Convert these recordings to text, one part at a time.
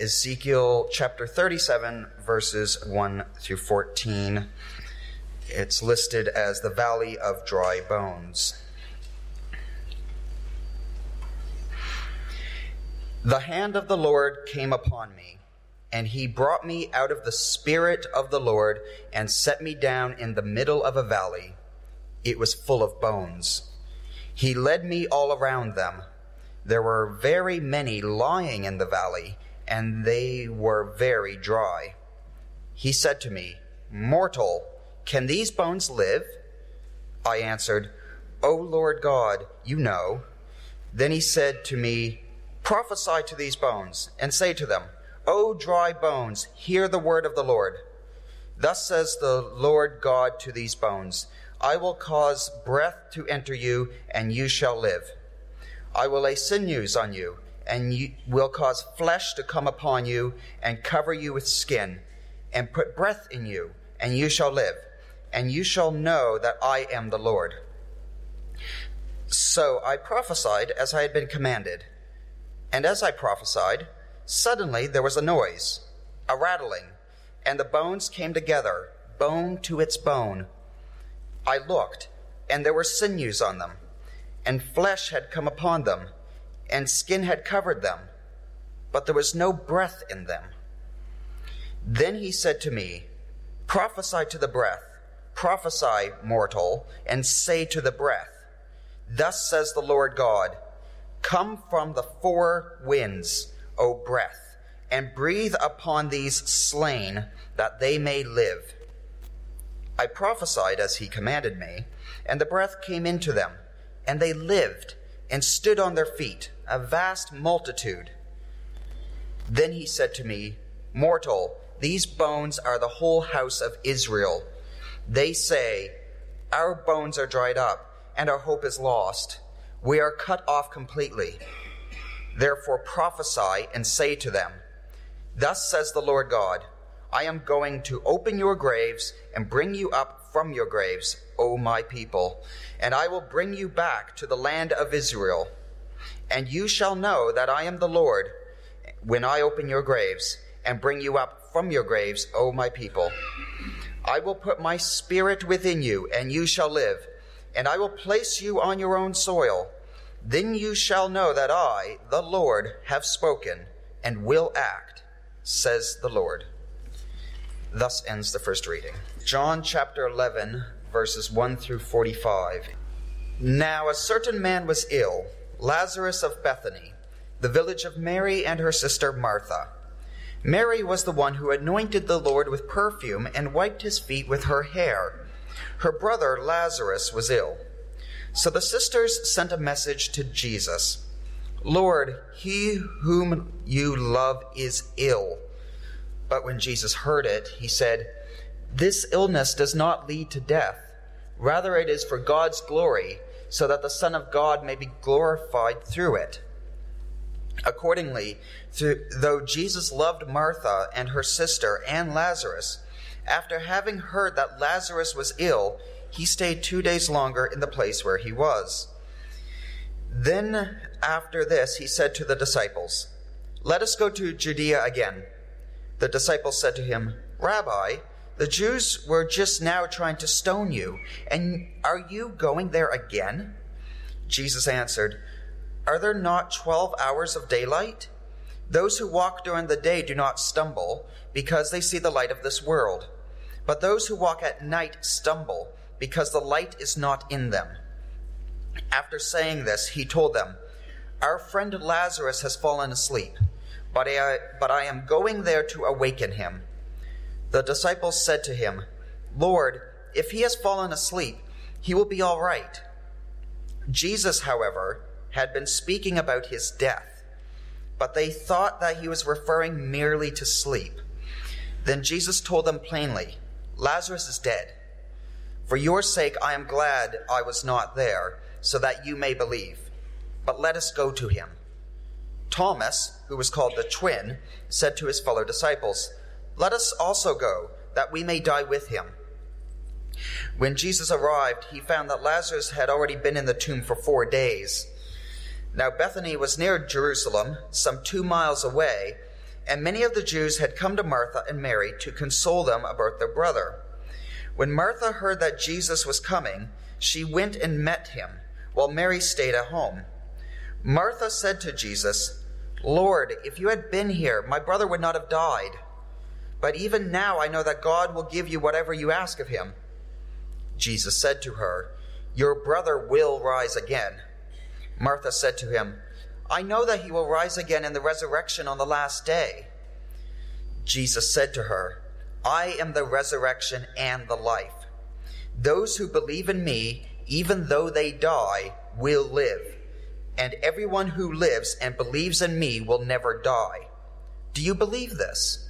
Ezekiel chapter 37, verses 1 through 14. It's listed as the Valley of Dry Bones. The hand of the Lord came upon me, and he brought me out of the spirit of the Lord and set me down in the middle of a valley. It was full of bones. He led me all around them. There were very many lying in the valley and they were very dry. He said to me, Mortal, can these bones live? I answered, O Lord God, you know. Then he said to me, Prophesy to these bones, and say to them, O dry bones, hear the word of the Lord. Thus says the Lord God to these bones, I will cause breath to enter you, and you shall live. I will lay sinews on you and you will cause flesh to come upon you and cover you with skin and put breath in you and you shall live and you shall know that I am the Lord. So I prophesied as I had been commanded. And as I prophesied, suddenly there was a noise, a rattling, and the bones came together, bone to its bone. I looked, and there were sinews on them, and flesh had come upon them and skin had covered them, but there was no breath in them. Then he said to me, Prophesy to the breath, prophesy, mortal, and say to the breath, Thus says the Lord God, Come from the four winds, O breath, and breathe upon these slain, that they may live. I prophesied as he commanded me, and the breath came into them, and they lived and stood on their feet a vast multitude. Then he said to me, Mortal, these bones are the whole house of Israel. They say, Our bones are dried up, and our hope is lost. We are cut off completely. Therefore prophesy and say to them, Thus says the Lord God, I am going to open your graves and bring you up from your graves, O my people, and I will bring you back to the land of Israel. And you shall know that I am the Lord when I open your graves and bring you up from your graves, O my people. I will put my spirit within you, and you shall live, and I will place you on your own soil. Then you shall know that I, the Lord, have spoken and will act, says the Lord. Thus ends the first reading. John chapter 11, verses 1 through 45. Now a certain man was ill Lazarus of Bethany, the village of Mary and her sister Martha. Mary was the one who anointed the Lord with perfume and wiped his feet with her hair. Her brother Lazarus was ill. So the sisters sent a message to Jesus Lord, he whom you love is ill. But when Jesus heard it, he said, This illness does not lead to death. Rather, it is for God's glory so that the Son of God may be glorified through it. Accordingly, through, though Jesus loved Martha and her sister and Lazarus, after having heard that Lazarus was ill, he stayed two days longer in the place where he was. Then, after this, he said to the disciples, Let us go to Judea again. The disciples said to him, Rabbi, the Jews were just now trying to stone you, and are you going there again? Jesus answered, Are there not twelve hours of daylight? Those who walk during the day do not stumble, because they see the light of this world. But those who walk at night stumble, because the light is not in them. After saying this, he told them, Our friend Lazarus has fallen asleep, but I, but I am going there to awaken him. The disciples said to him, Lord, if he has fallen asleep, he will be all right. Jesus, however, had been speaking about his death, but they thought that he was referring merely to sleep. Then Jesus told them plainly, Lazarus is dead. For your sake I am glad I was not there, so that you may believe. But let us go to him. Thomas, who was called the twin, said to his fellow disciples, let us also go, that we may die with him. When Jesus arrived, he found that Lazarus had already been in the tomb for four days. Now Bethany was near Jerusalem, some two miles away, and many of the Jews had come to Martha and Mary to console them about their brother. When Martha heard that Jesus was coming, she went and met him, while Mary stayed at home. Martha said to Jesus, Lord, if you had been here, my brother would not have died. But even now I know that God will give you whatever you ask of him. Jesus said to her, Your brother will rise again. Martha said to him, I know that he will rise again in the resurrection on the last day. Jesus said to her, I am the resurrection and the life. Those who believe in me, even though they die, will live. And everyone who lives and believes in me will never die. Do you believe this?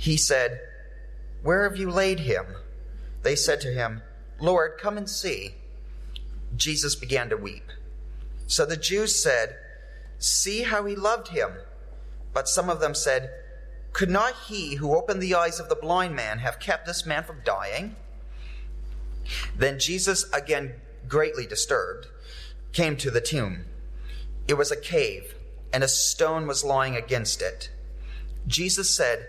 He said, Where have you laid him? They said to him, Lord, come and see. Jesus began to weep. So the Jews said, See how he loved him. But some of them said, Could not he who opened the eyes of the blind man have kept this man from dying? Then Jesus, again greatly disturbed, came to the tomb. It was a cave, and a stone was lying against it. Jesus said,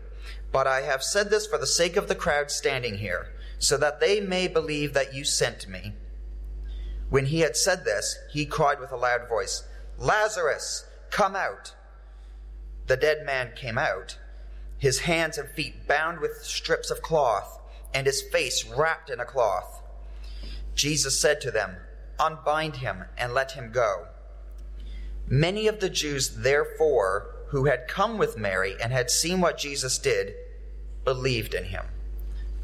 but I have said this for the sake of the crowd standing here, so that they may believe that you sent me. When he had said this, he cried with a loud voice, Lazarus, come out. The dead man came out, his hands and feet bound with strips of cloth, and his face wrapped in a cloth. Jesus said to them, Unbind him and let him go. Many of the Jews, therefore, who had come with Mary and had seen what Jesus did, believed in him.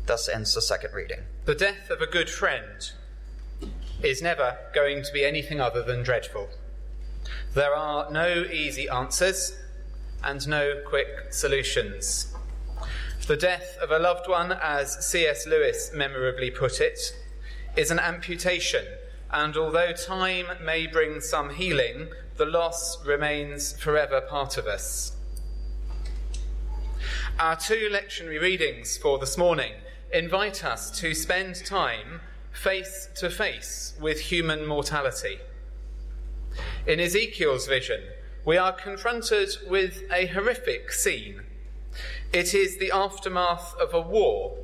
Thus ends the second reading. The death of a good friend is never going to be anything other than dreadful. There are no easy answers and no quick solutions. The death of a loved one, as C.S. Lewis memorably put it, is an amputation, and although time may bring some healing, the loss remains forever part of us. Our two lectionary readings for this morning invite us to spend time face to face with human mortality. In Ezekiel's vision, we are confronted with a horrific scene. It is the aftermath of a war,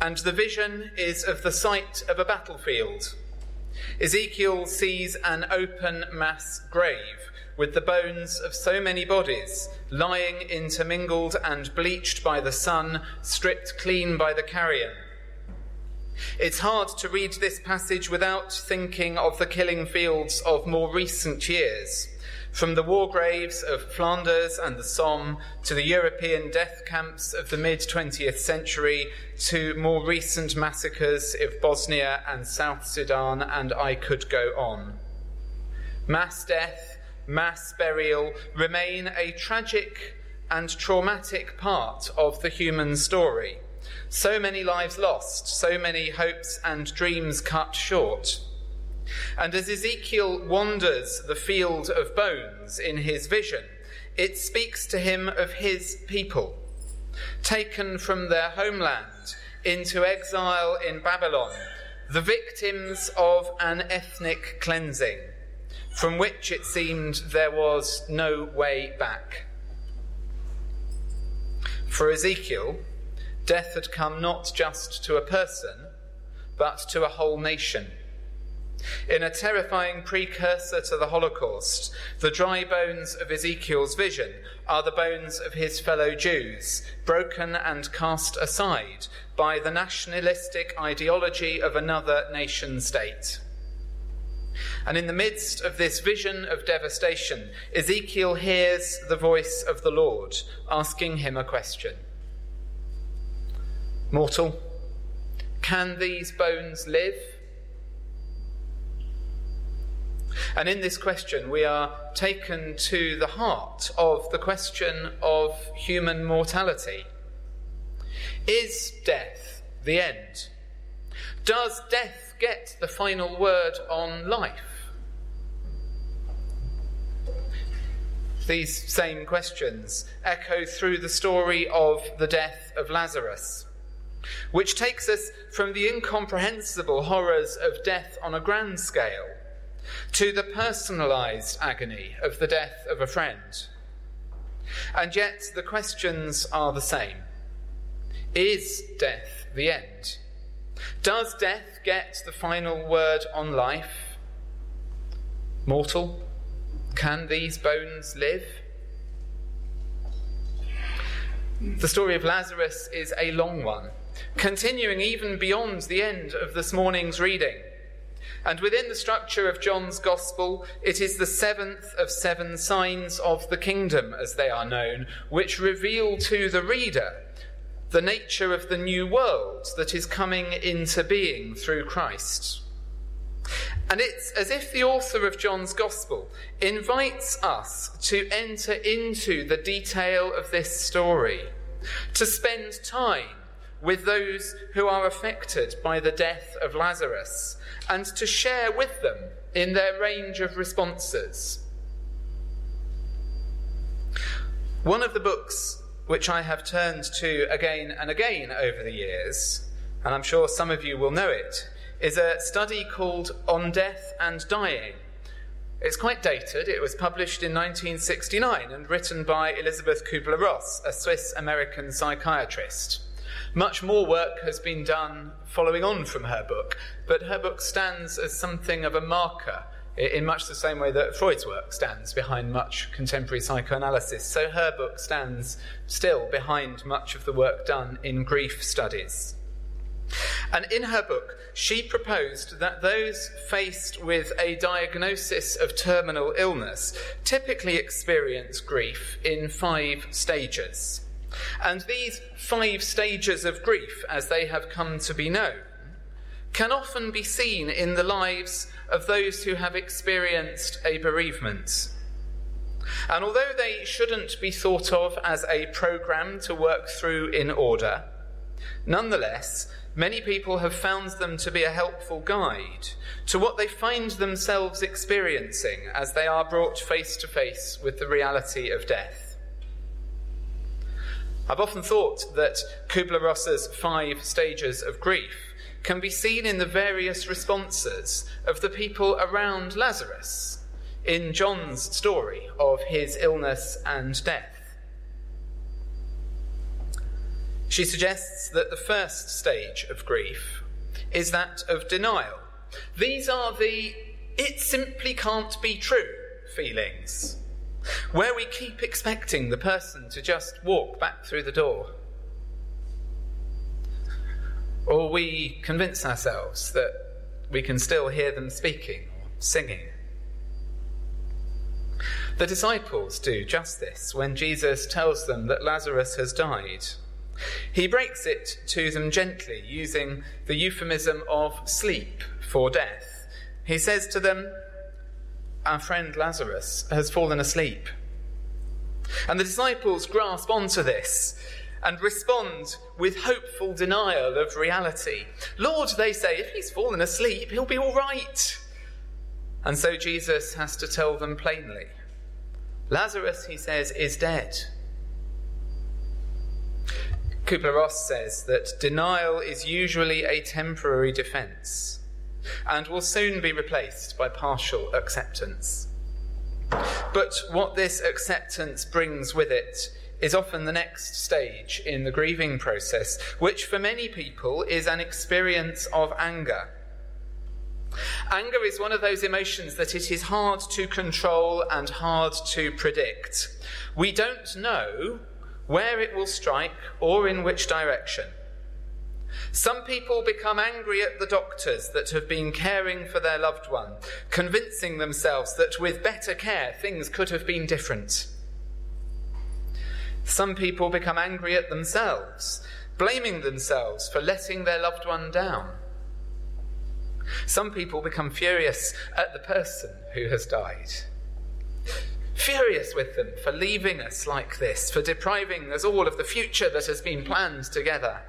and the vision is of the site of a battlefield. Ezekiel sees an open mass grave with the bones of so many bodies lying intermingled and bleached by the sun, stripped clean by the carrion. It's hard to read this passage without thinking of the killing fields of more recent years. From the war graves of Flanders and the Somme to the European death camps of the mid 20th century to more recent massacres of Bosnia and South Sudan, and I could go on. Mass death, mass burial remain a tragic and traumatic part of the human story. So many lives lost, so many hopes and dreams cut short. And as Ezekiel wanders the field of bones in his vision, it speaks to him of his people, taken from their homeland into exile in Babylon, the victims of an ethnic cleansing from which it seemed there was no way back. For Ezekiel, death had come not just to a person, but to a whole nation. In a terrifying precursor to the Holocaust, the dry bones of Ezekiel's vision are the bones of his fellow Jews, broken and cast aside by the nationalistic ideology of another nation state. And in the midst of this vision of devastation, Ezekiel hears the voice of the Lord asking him a question Mortal, can these bones live? And in this question, we are taken to the heart of the question of human mortality. Is death the end? Does death get the final word on life? These same questions echo through the story of the death of Lazarus, which takes us from the incomprehensible horrors of death on a grand scale to the personalized agony of the death of a friend. And yet the questions are the same Is death the end? Does death get the final word on life? Mortal, can these bones live? The story of Lazarus is a long one, continuing even beyond the end of this morning's reading. And within the structure of John's Gospel, it is the seventh of seven signs of the kingdom, as they are known, which reveal to the reader the nature of the new world that is coming into being through Christ. And it's as if the author of John's Gospel invites us to enter into the detail of this story, to spend time with those who are affected by the death of Lazarus and to share with them in their range of responses. One of the books which I have turned to again and again over the years, and I'm sure some of you will know it, is a study called On Death and Dying. It's quite dated. It was published in 1969 and written by Elisabeth Kubler Ross, a Swiss American psychiatrist. Much more work has been done following on from her book, but her book stands as something of a marker in much the same way that Freud's work stands behind much contemporary psychoanalysis. So her book stands still behind much of the work done in grief studies. And in her book, she proposed that those faced with a diagnosis of terminal illness typically experience grief in five stages. And these five stages of grief, as they have come to be known, can often be seen in the lives of those who have experienced a bereavement. And although they shouldn't be thought of as a program to work through in order, nonetheless, many people have found them to be a helpful guide to what they find themselves experiencing as they are brought face to face with the reality of death. I've often thought that Kubler Ross's five stages of grief can be seen in the various responses of the people around Lazarus in John's story of his illness and death. She suggests that the first stage of grief is that of denial. These are the it simply can't be true feelings where we keep expecting the person to just walk back through the door. Or we convince ourselves that we can still hear them speaking or singing. The disciples do just this when Jesus tells them that Lazarus has died. He breaks it to them gently, using the euphemism of sleep for death. He says to them, our friend Lazarus has fallen asleep. And the disciples grasp onto this and respond with hopeful denial of reality. Lord, they say, if he's fallen asleep, he'll be all right. And so Jesus has to tell them plainly Lazarus, he says, is dead. Kubler Ross says that denial is usually a temporary defense and will soon be replaced by partial acceptance. But what this acceptance brings with it is often the next stage in the grieving process, which for many people is an experience of anger. Anger is one of those emotions that it is hard to control and hard to predict. We don't know where it will strike or in which direction. Some people become angry at the doctors that have been caring for their loved one, convincing themselves that with better care things could have been different. Some people become angry at themselves, blaming themselves for letting their loved one down. Some people become furious at the person who has died. Furious with them for leaving us like this, for depriving us all of the future that has been planned together.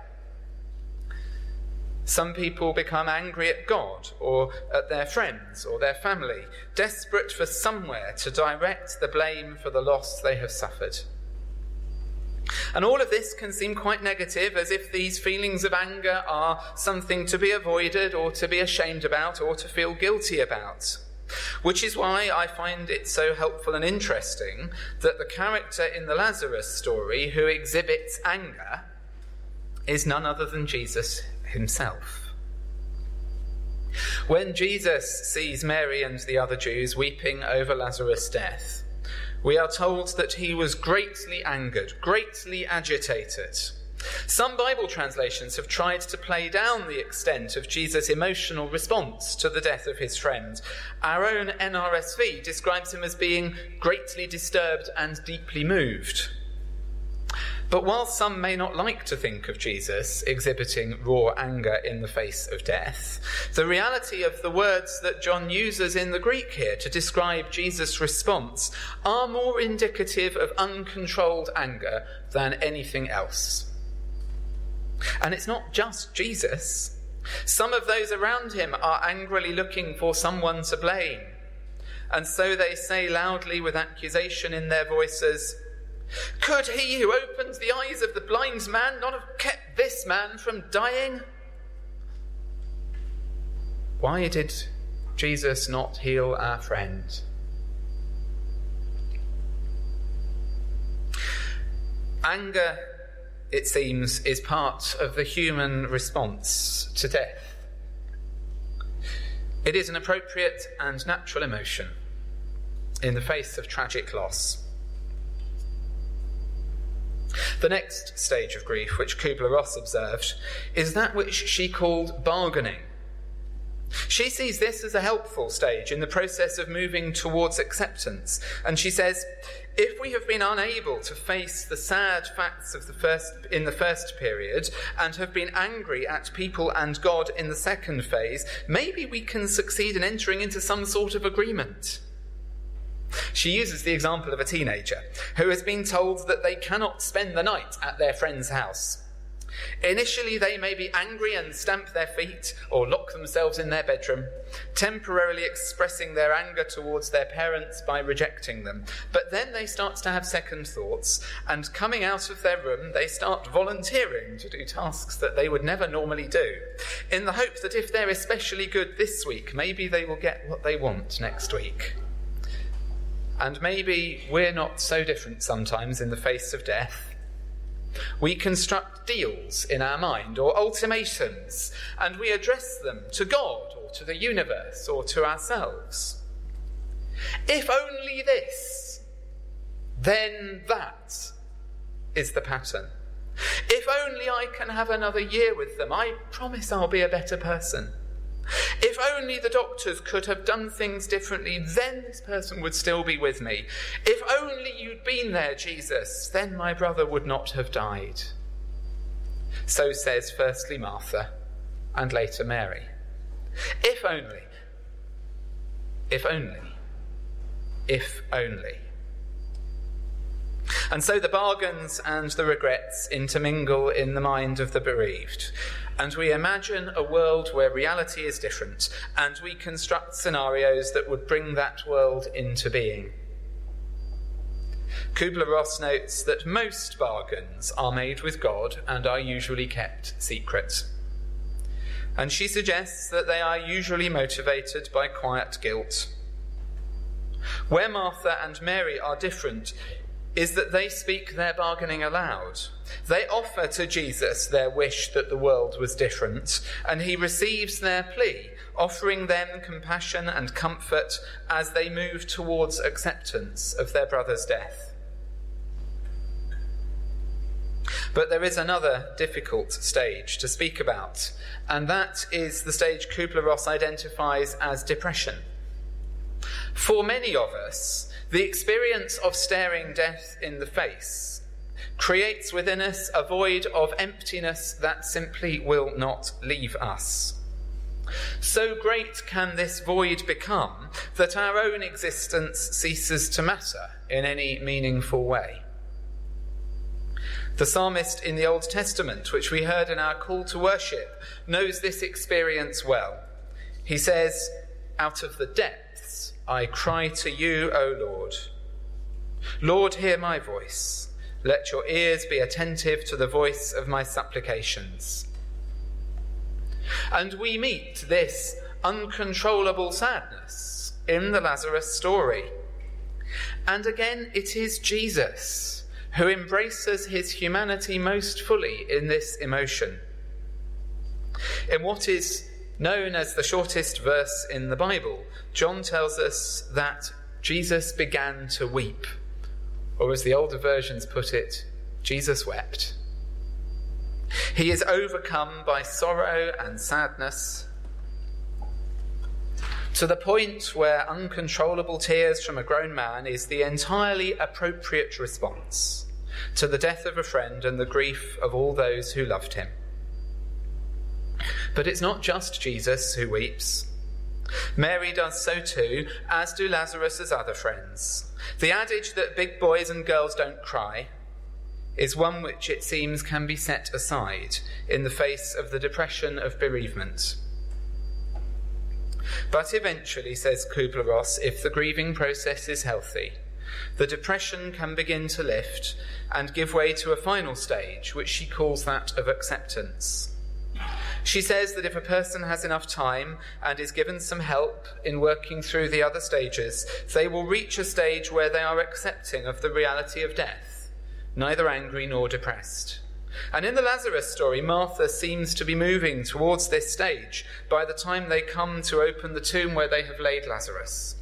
Some people become angry at God or at their friends or their family, desperate for somewhere to direct the blame for the loss they have suffered. And all of this can seem quite negative, as if these feelings of anger are something to be avoided or to be ashamed about or to feel guilty about. Which is why I find it so helpful and interesting that the character in the Lazarus story who exhibits anger is none other than Jesus himself. When Jesus sees Mary and the other Jews weeping over Lazarus' death, we are told that he was greatly angered, greatly agitated. Some Bible translations have tried to play down the extent of Jesus' emotional response to the death of his friend. Our own NRSV describes him as being greatly disturbed and deeply moved. But while some may not like to think of Jesus exhibiting raw anger in the face of death, the reality of the words that John uses in the Greek here to describe Jesus' response are more indicative of uncontrolled anger than anything else. And it's not just Jesus. Some of those around him are angrily looking for someone to blame. And so they say loudly with accusation in their voices, could he who opens the eyes of the blind man not have kept this man from dying? Why did Jesus not heal our friend? Anger, it seems, is part of the human response to death. It is an appropriate and natural emotion in the face of tragic loss. The next stage of grief, which Kubler Ross observed, is that which she called bargaining. She sees this as a helpful stage in the process of moving towards acceptance. And she says, if we have been unable to face the sad facts of the first, in the first period and have been angry at people and God in the second phase, maybe we can succeed in entering into some sort of agreement. She uses the example of a teenager who has been told that they cannot spend the night at their friend's house. Initially, they may be angry and stamp their feet or lock themselves in their bedroom, temporarily expressing their anger towards their parents by rejecting them. But then they start to have second thoughts, and coming out of their room, they start volunteering to do tasks that they would never normally do, in the hope that if they're especially good this week, maybe they will get what they want next week. And maybe we're not so different sometimes in the face of death. We construct deals in our mind or ultimatums, and we address them to God or to the universe or to ourselves. If only this, then that is the pattern. If only I can have another year with them, I promise I'll be a better person. If only the doctors could have done things differently, then this person would still be with me. If only you'd been there, Jesus, then my brother would not have died. So says firstly Martha and later Mary. If only, if only, if only. And so the bargains and the regrets intermingle in the mind of the bereaved. And we imagine a world where reality is different, and we construct scenarios that would bring that world into being. Kubler Ross notes that most bargains are made with God and are usually kept secret. And she suggests that they are usually motivated by quiet guilt. Where Martha and Mary are different is that they speak their bargaining aloud. They offer to Jesus their wish that the world was different, and he receives their plea, offering them compassion and comfort as they move towards acceptance of their brother's death. But there is another difficult stage to speak about, and that is the stage Kubler Ross identifies as depression. For many of us, the experience of staring death in the face creates within us a void of emptiness that simply will not leave us. So great can this void become that our own existence ceases to matter in any meaningful way. The psalmist in the Old Testament, which we heard in our call to worship, knows this experience well. He says, Out of the depths I cry to you, O Lord. Lord, hear my voice. Let your ears be attentive to the voice of my supplications. And we meet this uncontrollable sadness in the Lazarus story. And again, it is Jesus who embraces his humanity most fully in this emotion. In what is known as the shortest verse in the Bible, John tells us that Jesus began to weep, or as the older versions put it, Jesus wept. He is overcome by sorrow and sadness to the point where uncontrollable tears from a grown man is the entirely appropriate response to the death of a friend and the grief of all those who loved him. But it's not just Jesus who weeps. Mary does so too, as do Lazarus's other friends. The adage that big boys and girls don't cry is one which it seems can be set aside in the face of the depression of bereavement. But eventually, says Kubler Ross, if the grieving process is healthy, the depression can begin to lift and give way to a final stage, which she calls that of acceptance. She says that if a person has enough time and is given some help in working through the other stages, they will reach a stage where they are accepting of the reality of death, neither angry nor depressed. And in the Lazarus story, Martha seems to be moving towards this stage by the time they come to open the tomb where they have laid Lazarus.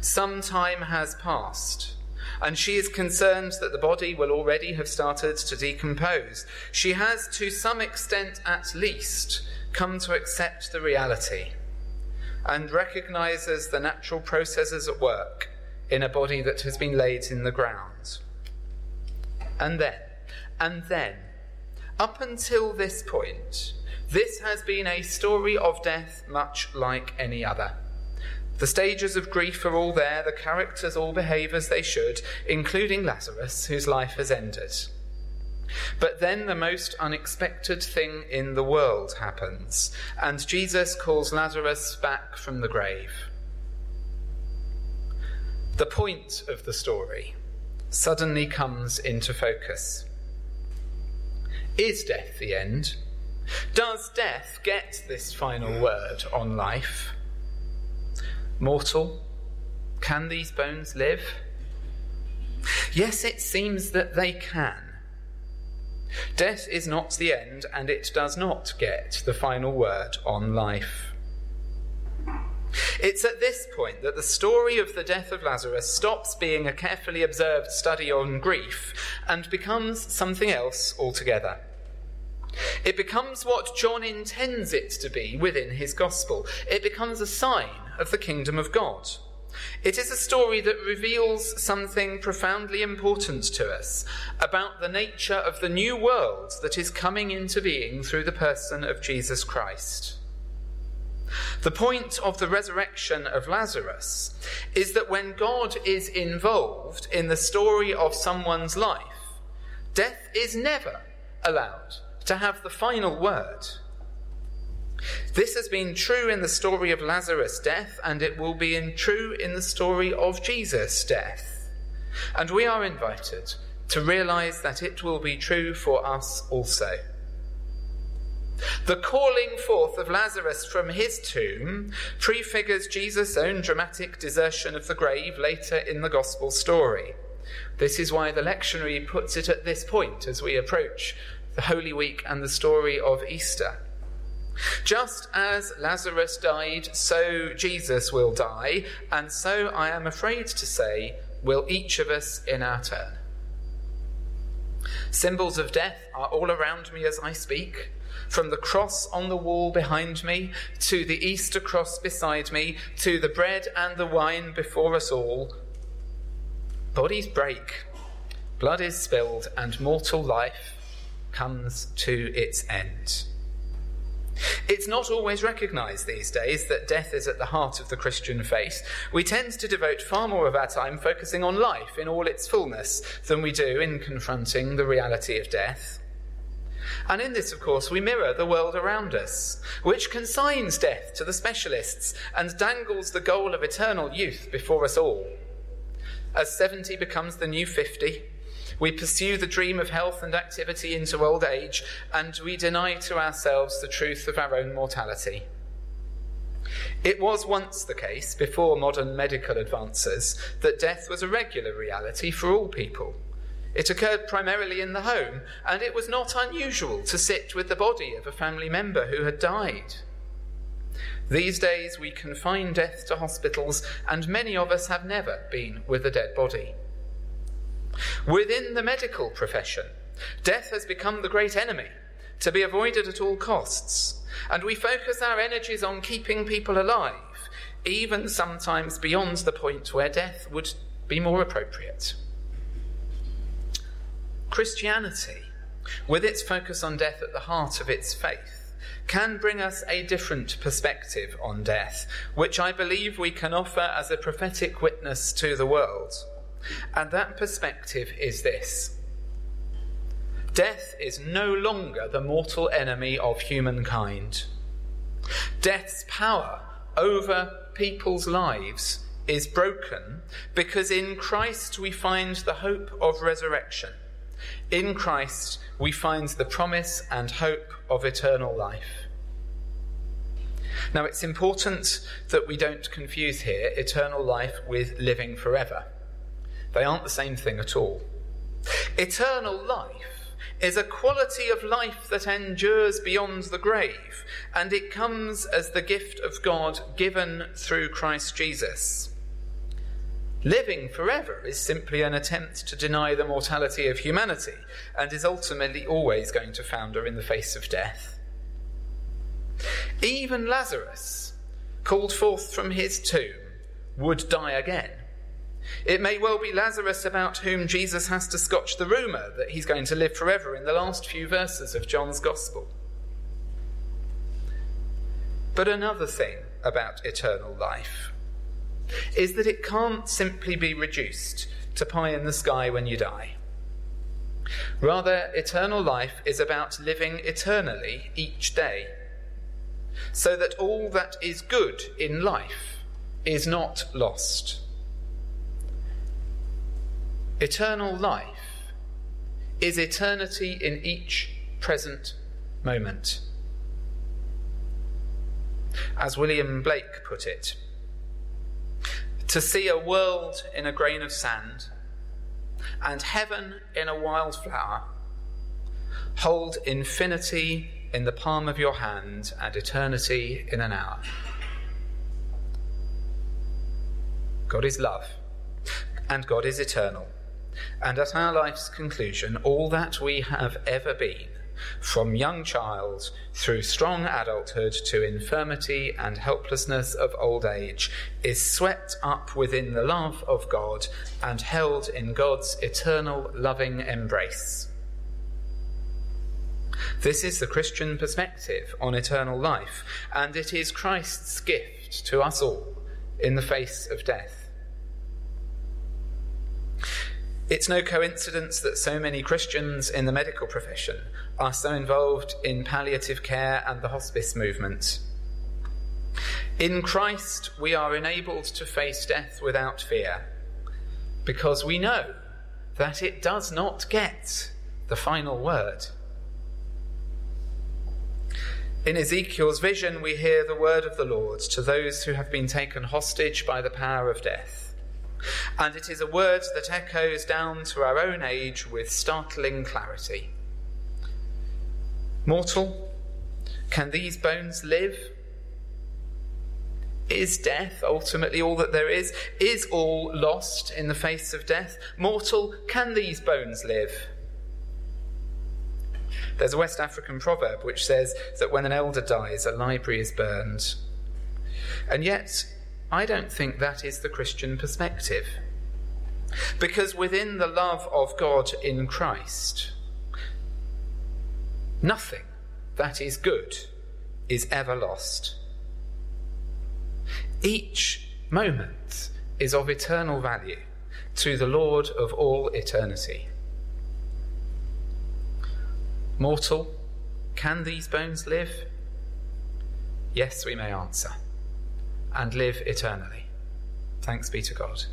Some time has passed, and she is concerned that the body will already have started to decompose. She has, to some extent at least, come to accept the reality and recognizes the natural processes at work in a body that has been laid in the ground. And then, and then, up until this point, this has been a story of death much like any other. The stages of grief are all there, the characters all behave as they should, including Lazarus, whose life has ended. But then the most unexpected thing in the world happens, and Jesus calls Lazarus back from the grave. The point of the story suddenly comes into focus. Is death the end? Does death get this final word on life? Mortal, can these bones live? Yes, it seems that they can. Death is not the end, and it does not get the final word on life. It's at this point that the story of the death of Lazarus stops being a carefully observed study on grief and becomes something else altogether. It becomes what John intends it to be within his gospel. It becomes a sign of the kingdom of God. It is a story that reveals something profoundly important to us about the nature of the new world that is coming into being through the person of Jesus Christ. The point of the resurrection of Lazarus is that when God is involved in the story of someone's life, death is never allowed to have the final word. This has been true in the story of Lazarus' death, and it will be in true in the story of Jesus' death. And we are invited to realize that it will be true for us also. The calling forth of Lazarus from his tomb prefigures Jesus' own dramatic desertion of the grave later in the Gospel story. This is why the lectionary puts it at this point as we approach the Holy Week and the story of Easter. Just as Lazarus died, so Jesus will die, and so I am afraid to say, will each of us in our turn. Symbols of death are all around me as I speak, from the cross on the wall behind me, to the Easter cross beside me, to the bread and the wine before us all. Bodies break, blood is spilled, and mortal life comes to its end. It's not always recognised these days that death is at the heart of the Christian faith. We tend to devote far more of our time focusing on life in all its fullness than we do in confronting the reality of death. And in this, of course, we mirror the world around us, which consigns death to the specialists and dangles the goal of eternal youth before us all. As 70 becomes the new 50, we pursue the dream of health and activity into old age, and we deny to ourselves the truth of our own mortality. It was once the case, before modern medical advances, that death was a regular reality for all people. It occurred primarily in the home, and it was not unusual to sit with the body of a family member who had died. These days we confine death to hospitals, and many of us have never been with a dead body. Within the medical profession, death has become the great enemy to be avoided at all costs, and we focus our energies on keeping people alive, even sometimes beyond the point where death would be more appropriate. Christianity, with its focus on death at the heart of its faith, can bring us a different perspective on death, which I believe we can offer as a prophetic witness to the world. And that perspective is this Death is no longer the mortal enemy of humankind. Death's power over people's lives is broken because in Christ we find the hope of resurrection. In Christ we find the promise and hope of eternal life. Now, it's important that we don't confuse here eternal life with living forever. They aren't the same thing at all. Eternal life is a quality of life that endures beyond the grave, and it comes as the gift of God given through Christ Jesus. Living forever is simply an attempt to deny the mortality of humanity and is ultimately always going to founder in the face of death. Even Lazarus, called forth from his tomb, would die again. It may well be Lazarus about whom Jesus has to scotch the rumour that he's going to live forever in the last few verses of John's Gospel. But another thing about eternal life is that it can't simply be reduced to pie in the sky when you die. Rather, eternal life is about living eternally each day, so that all that is good in life is not lost. Eternal life is eternity in each present moment. As William Blake put it, to see a world in a grain of sand and heaven in a wildflower, hold infinity in the palm of your hand and eternity in an hour. God is love, and God is eternal and at our life's conclusion, all that we have ever been, from young child through strong adulthood to infirmity and helplessness of old age, is swept up within the love of God and held in God's eternal loving embrace. This is the Christian perspective on eternal life, and it is Christ's gift to us all in the face of death. It's no coincidence that so many Christians in the medical profession are so involved in palliative care and the hospice movement. In Christ, we are enabled to face death without fear because we know that it does not get the final word. In Ezekiel's vision, we hear the word of the Lord to those who have been taken hostage by the power of death. And it is a word that echoes down to our own age with startling clarity. Mortal, can these bones live? Is death ultimately all that there is? Is all lost in the face of death? Mortal, can these bones live? There's a West African proverb which says that when an elder dies, a library is burned. And yet, I don't think that is the Christian perspective. Because within the love of God in Christ, nothing that is good is ever lost. Each moment is of eternal value to the Lord of all eternity. Mortal, can these bones live? Yes, we may answer, and live eternally. Thanks be to God.